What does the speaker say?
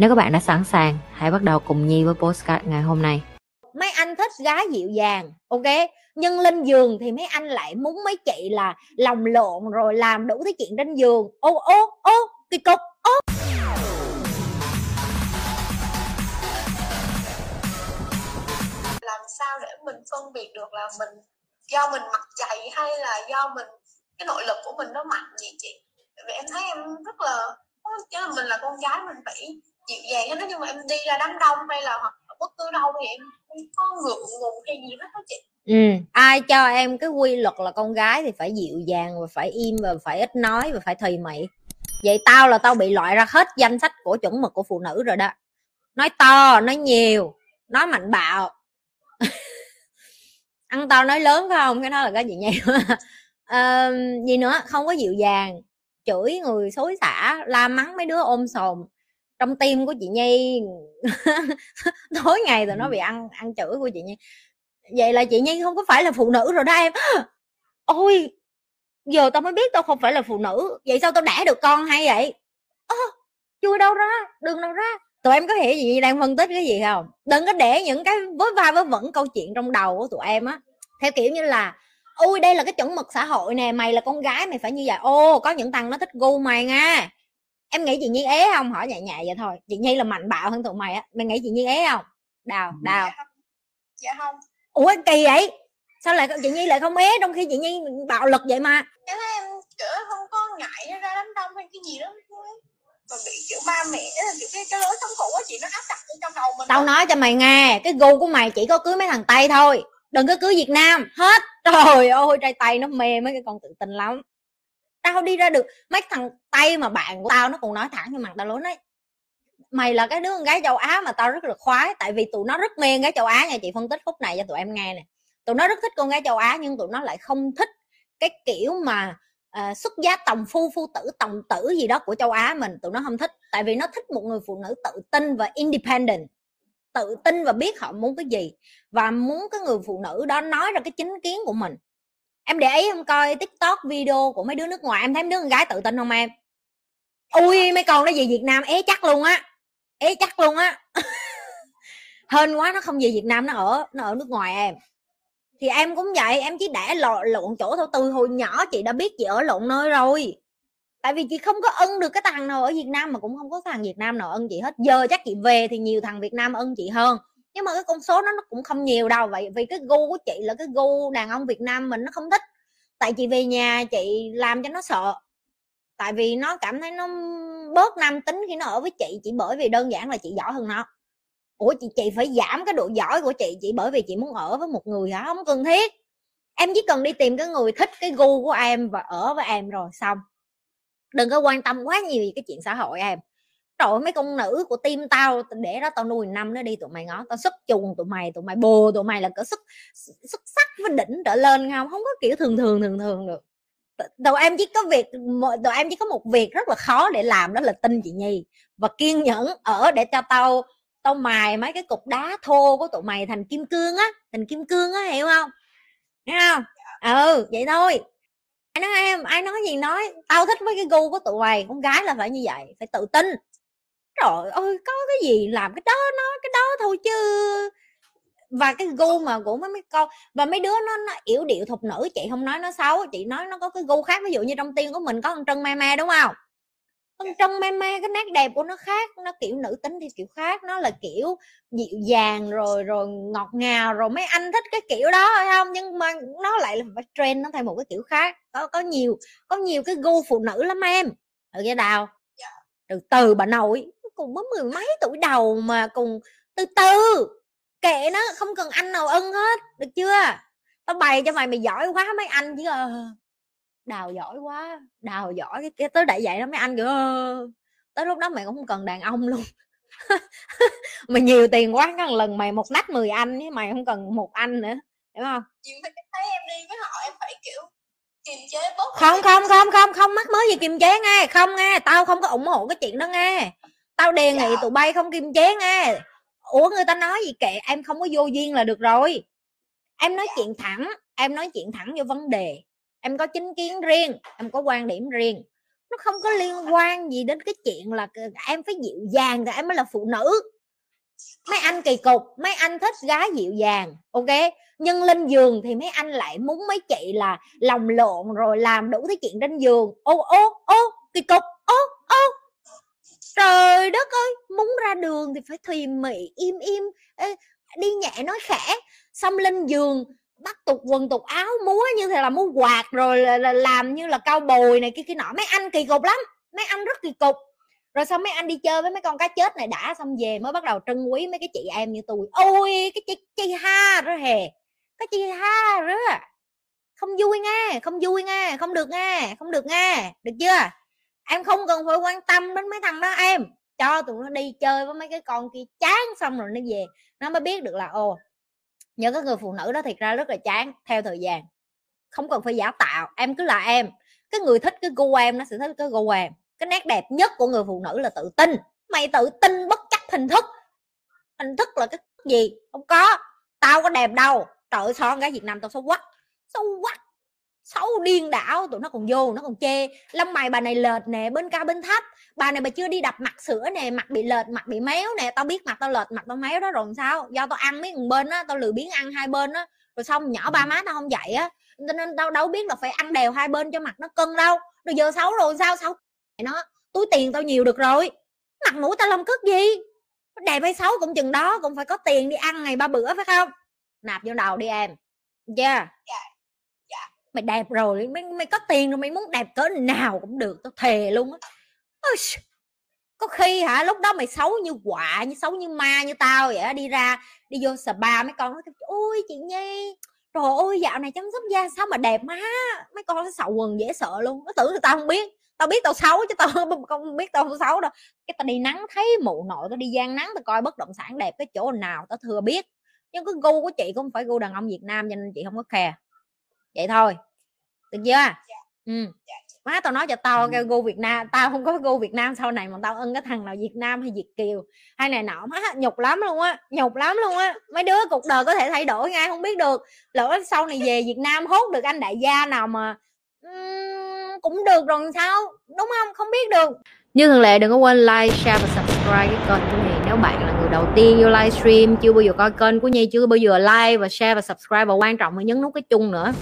Nếu các bạn đã sẵn sàng, hãy bắt đầu cùng Nhi với postcard ngày hôm nay. mấy anh thích gái dịu dàng ok? Nhưng lên giường thì mấy anh lại muốn mấy chị là lòng lộn rồi làm đủ thứ chuyện trên giường. Ô ô ô kỳ cục ô. Làm sao để mình phân biệt được là mình do mình mặt dày hay là do mình cái nội lực của mình nó mạnh vậy chị? Tại vì em thấy em rất là chứ là mình là con gái mình phải dịu dàng hết đó nhưng mà em đi ra đám đông hay là hoặc bất cứ đâu thì em không có ngượng ngùng hay gì hết đó chị. Ừ. ai cho em cái quy luật là con gái thì phải dịu dàng và phải im và phải ít nói và phải thùy mị vậy tao là tao bị loại ra hết danh sách của chuẩn mực của phụ nữ rồi đó. Nói to nói nhiều nói mạnh bạo. Ăn to nói lớn phải không? Cái đó là cái gì nhỉ Ờ, gì nữa? Không có dịu dàng chửi người xối xả la mắng mấy đứa ôm sồn trong tim của chị nhi. Tối ngày tụi nó bị ăn ăn chửi của chị nhi. Vậy là chị nhi không có phải là phụ nữ rồi đó em. Ôi giờ tao mới biết tao không phải là phụ nữ. Vậy sao tao đẻ được con hay vậy? Ơ chui đâu ra đường đâu ra? Tụi em có hiểu gì đang phân tích cái gì không? Đừng có để những cái vớ va vớ vẩn câu chuyện trong đầu của tụi em á. Theo kiểu như là ui đây là cái chuẩn mực xã hội nè mày là con gái mày phải như vậy. Ô có những thằng nó thích gu mày nha em nghĩ chị nhi ế không? Hỏi nhẹ nhẹ vậy thôi. Chị nhi là mạnh bạo hơn tụi mày á. Mày nghĩ chị nhi ế không? Đào đào. Dạ không. Dạ không. Ủa kỳ vậy? Sao lại chị nhi lại không ế trong khi chị nhi bạo lực vậy mà? Em thấy em kiểu không có ngại ra đám đông hay cái gì đó. Mà bị kiểu ba mẹ kiểu cái cái lối sống cũ á chị nó áp đặt trong đầu mình tao nói cho mày nghe cái gu của mày chỉ có cưới mấy thằng tây thôi. Đừng có cưới việt nam. Hết. Trời ơi trai tây nó mê mấy cái con tự tin lắm tao đi ra được mấy thằng tây mà bạn của tao nó còn nói thẳng như mặt tao luôn đấy mày là cái đứa con gái châu á mà tao rất là khoái tại vì tụi nó rất mê con gái châu á nha chị phân tích khúc này cho tụi em nghe nè. Tụi nó rất thích con gái châu á nhưng tụi nó lại không thích cái kiểu mà uh, xuất giá tòng phu phu tử tòng tử gì đó của châu á mình. Tụi nó không thích tại vì nó thích một người phụ nữ tự tin và independent tự tin và biết họ muốn cái gì và muốn cái người phụ nữ đó nói ra cái chính kiến của mình em để ý em coi tiktok video của mấy đứa nước ngoài em thấy mấy đứa con gái tự tin không em? Ui mấy con nó về việt nam ế chắc luôn á ế chắc luôn á. Hên quá nó không về việt nam nó ở nó ở nước ngoài em. Thì em cũng vậy em chỉ để lộn, lộn chỗ thôi từ hồi nhỏ chị đã biết chị ở lộn nơi rồi. Tại vì chị không có ân được cái thằng nào ở việt nam mà cũng không có thằng việt nam nào ân chị hết. Giờ chắc chị về thì nhiều thằng việt nam ân chị hơn nhưng mà cái con số nó nó cũng không nhiều đâu, vậy, vì cái gu của chị là cái gu đàn ông việt nam mình nó không thích. Tại chị về nhà chị làm cho nó sợ. Tại vì nó cảm thấy nó bớt nam tính khi nó ở với chị, chỉ bởi vì đơn giản là chị giỏi hơn nó. Ủa, chị chị phải giảm cái độ giỏi của chị, chỉ bởi vì chị muốn ở với một người hả? Không cần thiết. Em chỉ cần đi tìm cái người thích cái gu của em và ở với em rồi, xong. Đừng có quan tâm quá nhiều về cái chuyện xã hội em trời ơi, mấy con nữ của tim tao để đó tao nuôi năm nó đi tụi mày ngó tao xuất chuồng tụi mày tụi mày bồ tụi mày là cỡ xuất xuất sắc với đỉnh trở lên không? Không có kiểu thường thường thường thường được. Tụi em chỉ có việc tụi em chỉ có một việc rất là khó để làm đó là tin chị nhi. Và kiên nhẫn ở để cho tao tao mài mấy cái cục đá thô của tụi mày thành kim cương á thành kim cương á hiểu không? Hiểu không? Ừ vậy thôi. Ai nói em ai nói gì nói tao thích với cái gu của tụi mày con gái là phải như vậy phải tự tin trời ơi có cái gì làm cái đó nó cái đó thôi chứ. Và cái gu mà của mấy mấy con và mấy đứa nó nó yểu điệu thục nữ chị không nói nó xấu chị nói nó có cái gu khác. Ví dụ như trong tiên của mình có con trân me me đúng không? Con trân me me cái nét đẹp của nó khác nó kiểu nữ tính thì kiểu khác nó là kiểu dịu dàng rồi rồi ngọt ngào rồi mấy anh thích cái kiểu đó phải không? Nhưng mà nó lại là phải trend nó thay một cái kiểu khác. Có có nhiều có nhiều cái gu phụ nữ lắm em. Ở cái đào từ từ bà nội cùng mới mười mấy tuổi đầu mà cùng từ từ kệ nó không cần anh nào ân hết được chưa? Tao bày cho mày mày giỏi quá mấy anh chứ ờ, đào giỏi quá đào giỏi cái, cái tới đại vậy đó mấy anh kiểu ờ, tới lúc đó mày cũng không cần đàn ông luôn. Mày nhiều tiền quá cần lần mày một nách 10 anh chứ mày không cần một anh nữa hiểu không? Thấy em đi với họ em phải kiểu kiềm chế bớt không không không không không mắc mới gì kiềm chế nghe. Không nghe tao không có ủng hộ cái chuyện đó nghe tao đề nghị Dạ. tụi bay không kiềm chế nghe. Ủa người ta nói gì kệ em không có vô duyên là được rồi. Em nói Dạ. chuyện thẳng em nói chuyện thẳng vô vấn đề. Em có chính kiến riêng em có quan điểm riêng. Nó không có liên quan gì đến cái chuyện là em phải dịu dàng thì em mới là phụ nữ. Mấy anh kỳ cục mấy anh thích gái dịu dàng ok? Nhưng lên giường thì mấy anh lại muốn mấy chị là lòng lộn rồi làm đủ thứ chuyện trên giường. Ô ô ô kỳ cục trời đất ơi muốn ra đường thì phải thùy mị im im. Ê, đi nhẹ nói khẽ. Xong lên giường bắt tục quần tục áo múa như thế là múa quạt rồi là, là làm như là cao bồi này kia kia nọ. Mấy anh kỳ cục lắm mấy anh rất kỳ cục. Rồi xong mấy anh đi chơi với mấy con cá chết này đã xong về mới bắt đầu trân quý mấy cái chị em như tôi ôi cái chị chị ha đó hè cái chị ha đó không vui nghe không vui nghe không được nghe không được nghe. Được chưa? Em không cần phải quan tâm đến mấy thằng đó em. Cho tụi nó đi chơi với mấy cái con kia chán xong rồi nó về, nó mới biết được là, ồ, những cái người phụ nữ đó thiệt ra rất là chán, theo thời gian. Không cần phải giả tạo, em cứ là em. Cái người thích cái gu em, nó sẽ thích cái gu em. Cái nét đẹp nhất của người phụ nữ là tự tin. Mày tự tin bất chấp hình thức. Hình thức là cái gì? Không có. Tao có đẹp đâu. Trời ơi son gái việt nam tao xấu quá. Xấu quá xấu điên đảo, tụi nó còn vô, nó còn chê. Lông mày bà này lệch nè, bên cao bên thấp. Bà này bà chưa đi đập mặt sữa nè, mặt bị lệch, mặt bị méo nè. Tao biết mặt tao lệch, mặt tao méo đó rồi làm sao? Do tao ăn mấy thằng bên á, tao lười biến ăn hai bên á. Rồi xong nhỏ ba má tao không dạy á. Cho nên tao đâu biết là phải ăn đều hai bên cho mặt nó cân đâu. Rồi giờ xấu rồi sao? Xấu nó. Túi tiền tao nhiều được rồi. Mặt mũi tao lông cất gì? Đẹp hay xấu cũng chừng đó, cũng phải có tiền đi ăn ngày ba bữa phải không? Nạp vô đầu đi em. Chưa dạ mày đẹp rồi mày, mày có tiền rồi mày muốn đẹp cỡ nào cũng được tao thề luôn á. Có khi hả lúc đó mày xấu như quạ như xấu như ma như tao vậy đi ra đi vô spa mấy con nói ôi chị nhi trời ơi dạo này chăm sóc da sao mà đẹp má. Mấy con nó sầu quần dễ sợ luôn nó tưởng là tao không biết tao biết tao xấu chứ tao không biết tao không xấu đâu. Cái tao đi nắng thấy mụ nội tao đi gian nắng tao coi bất động sản đẹp cái chỗ nào tao thừa biết. Nhưng cái gu của chị cũng không phải gu đàn ông Việt Nam cho nên chị không có kè vậy thôi được chưa? Ừ má tao nói cho tao cái gu Việt Nam tao không có gu Việt Nam sau này mà tao ưng cái thằng nào Việt Nam hay Việt kiều hay này nọ. Má nhục lắm luôn á nhục lắm luôn á. Mấy đứa cuộc đời có thể thay đổi ngay không biết được. Lỡ sau này về Việt Nam hốt được anh đại gia nào mà cũng được rồi sao? Đúng không? Không biết được. Như thường lệ đừng có quên like, share và subscribe cái kênh của Nhi nếu bạn là người đầu tiên vô livestream Chưa bao giờ coi kênh của Nhi, Chưa bao giờ like và share và subscribe, Và quan trọng là nhấn nút cái chung nữa.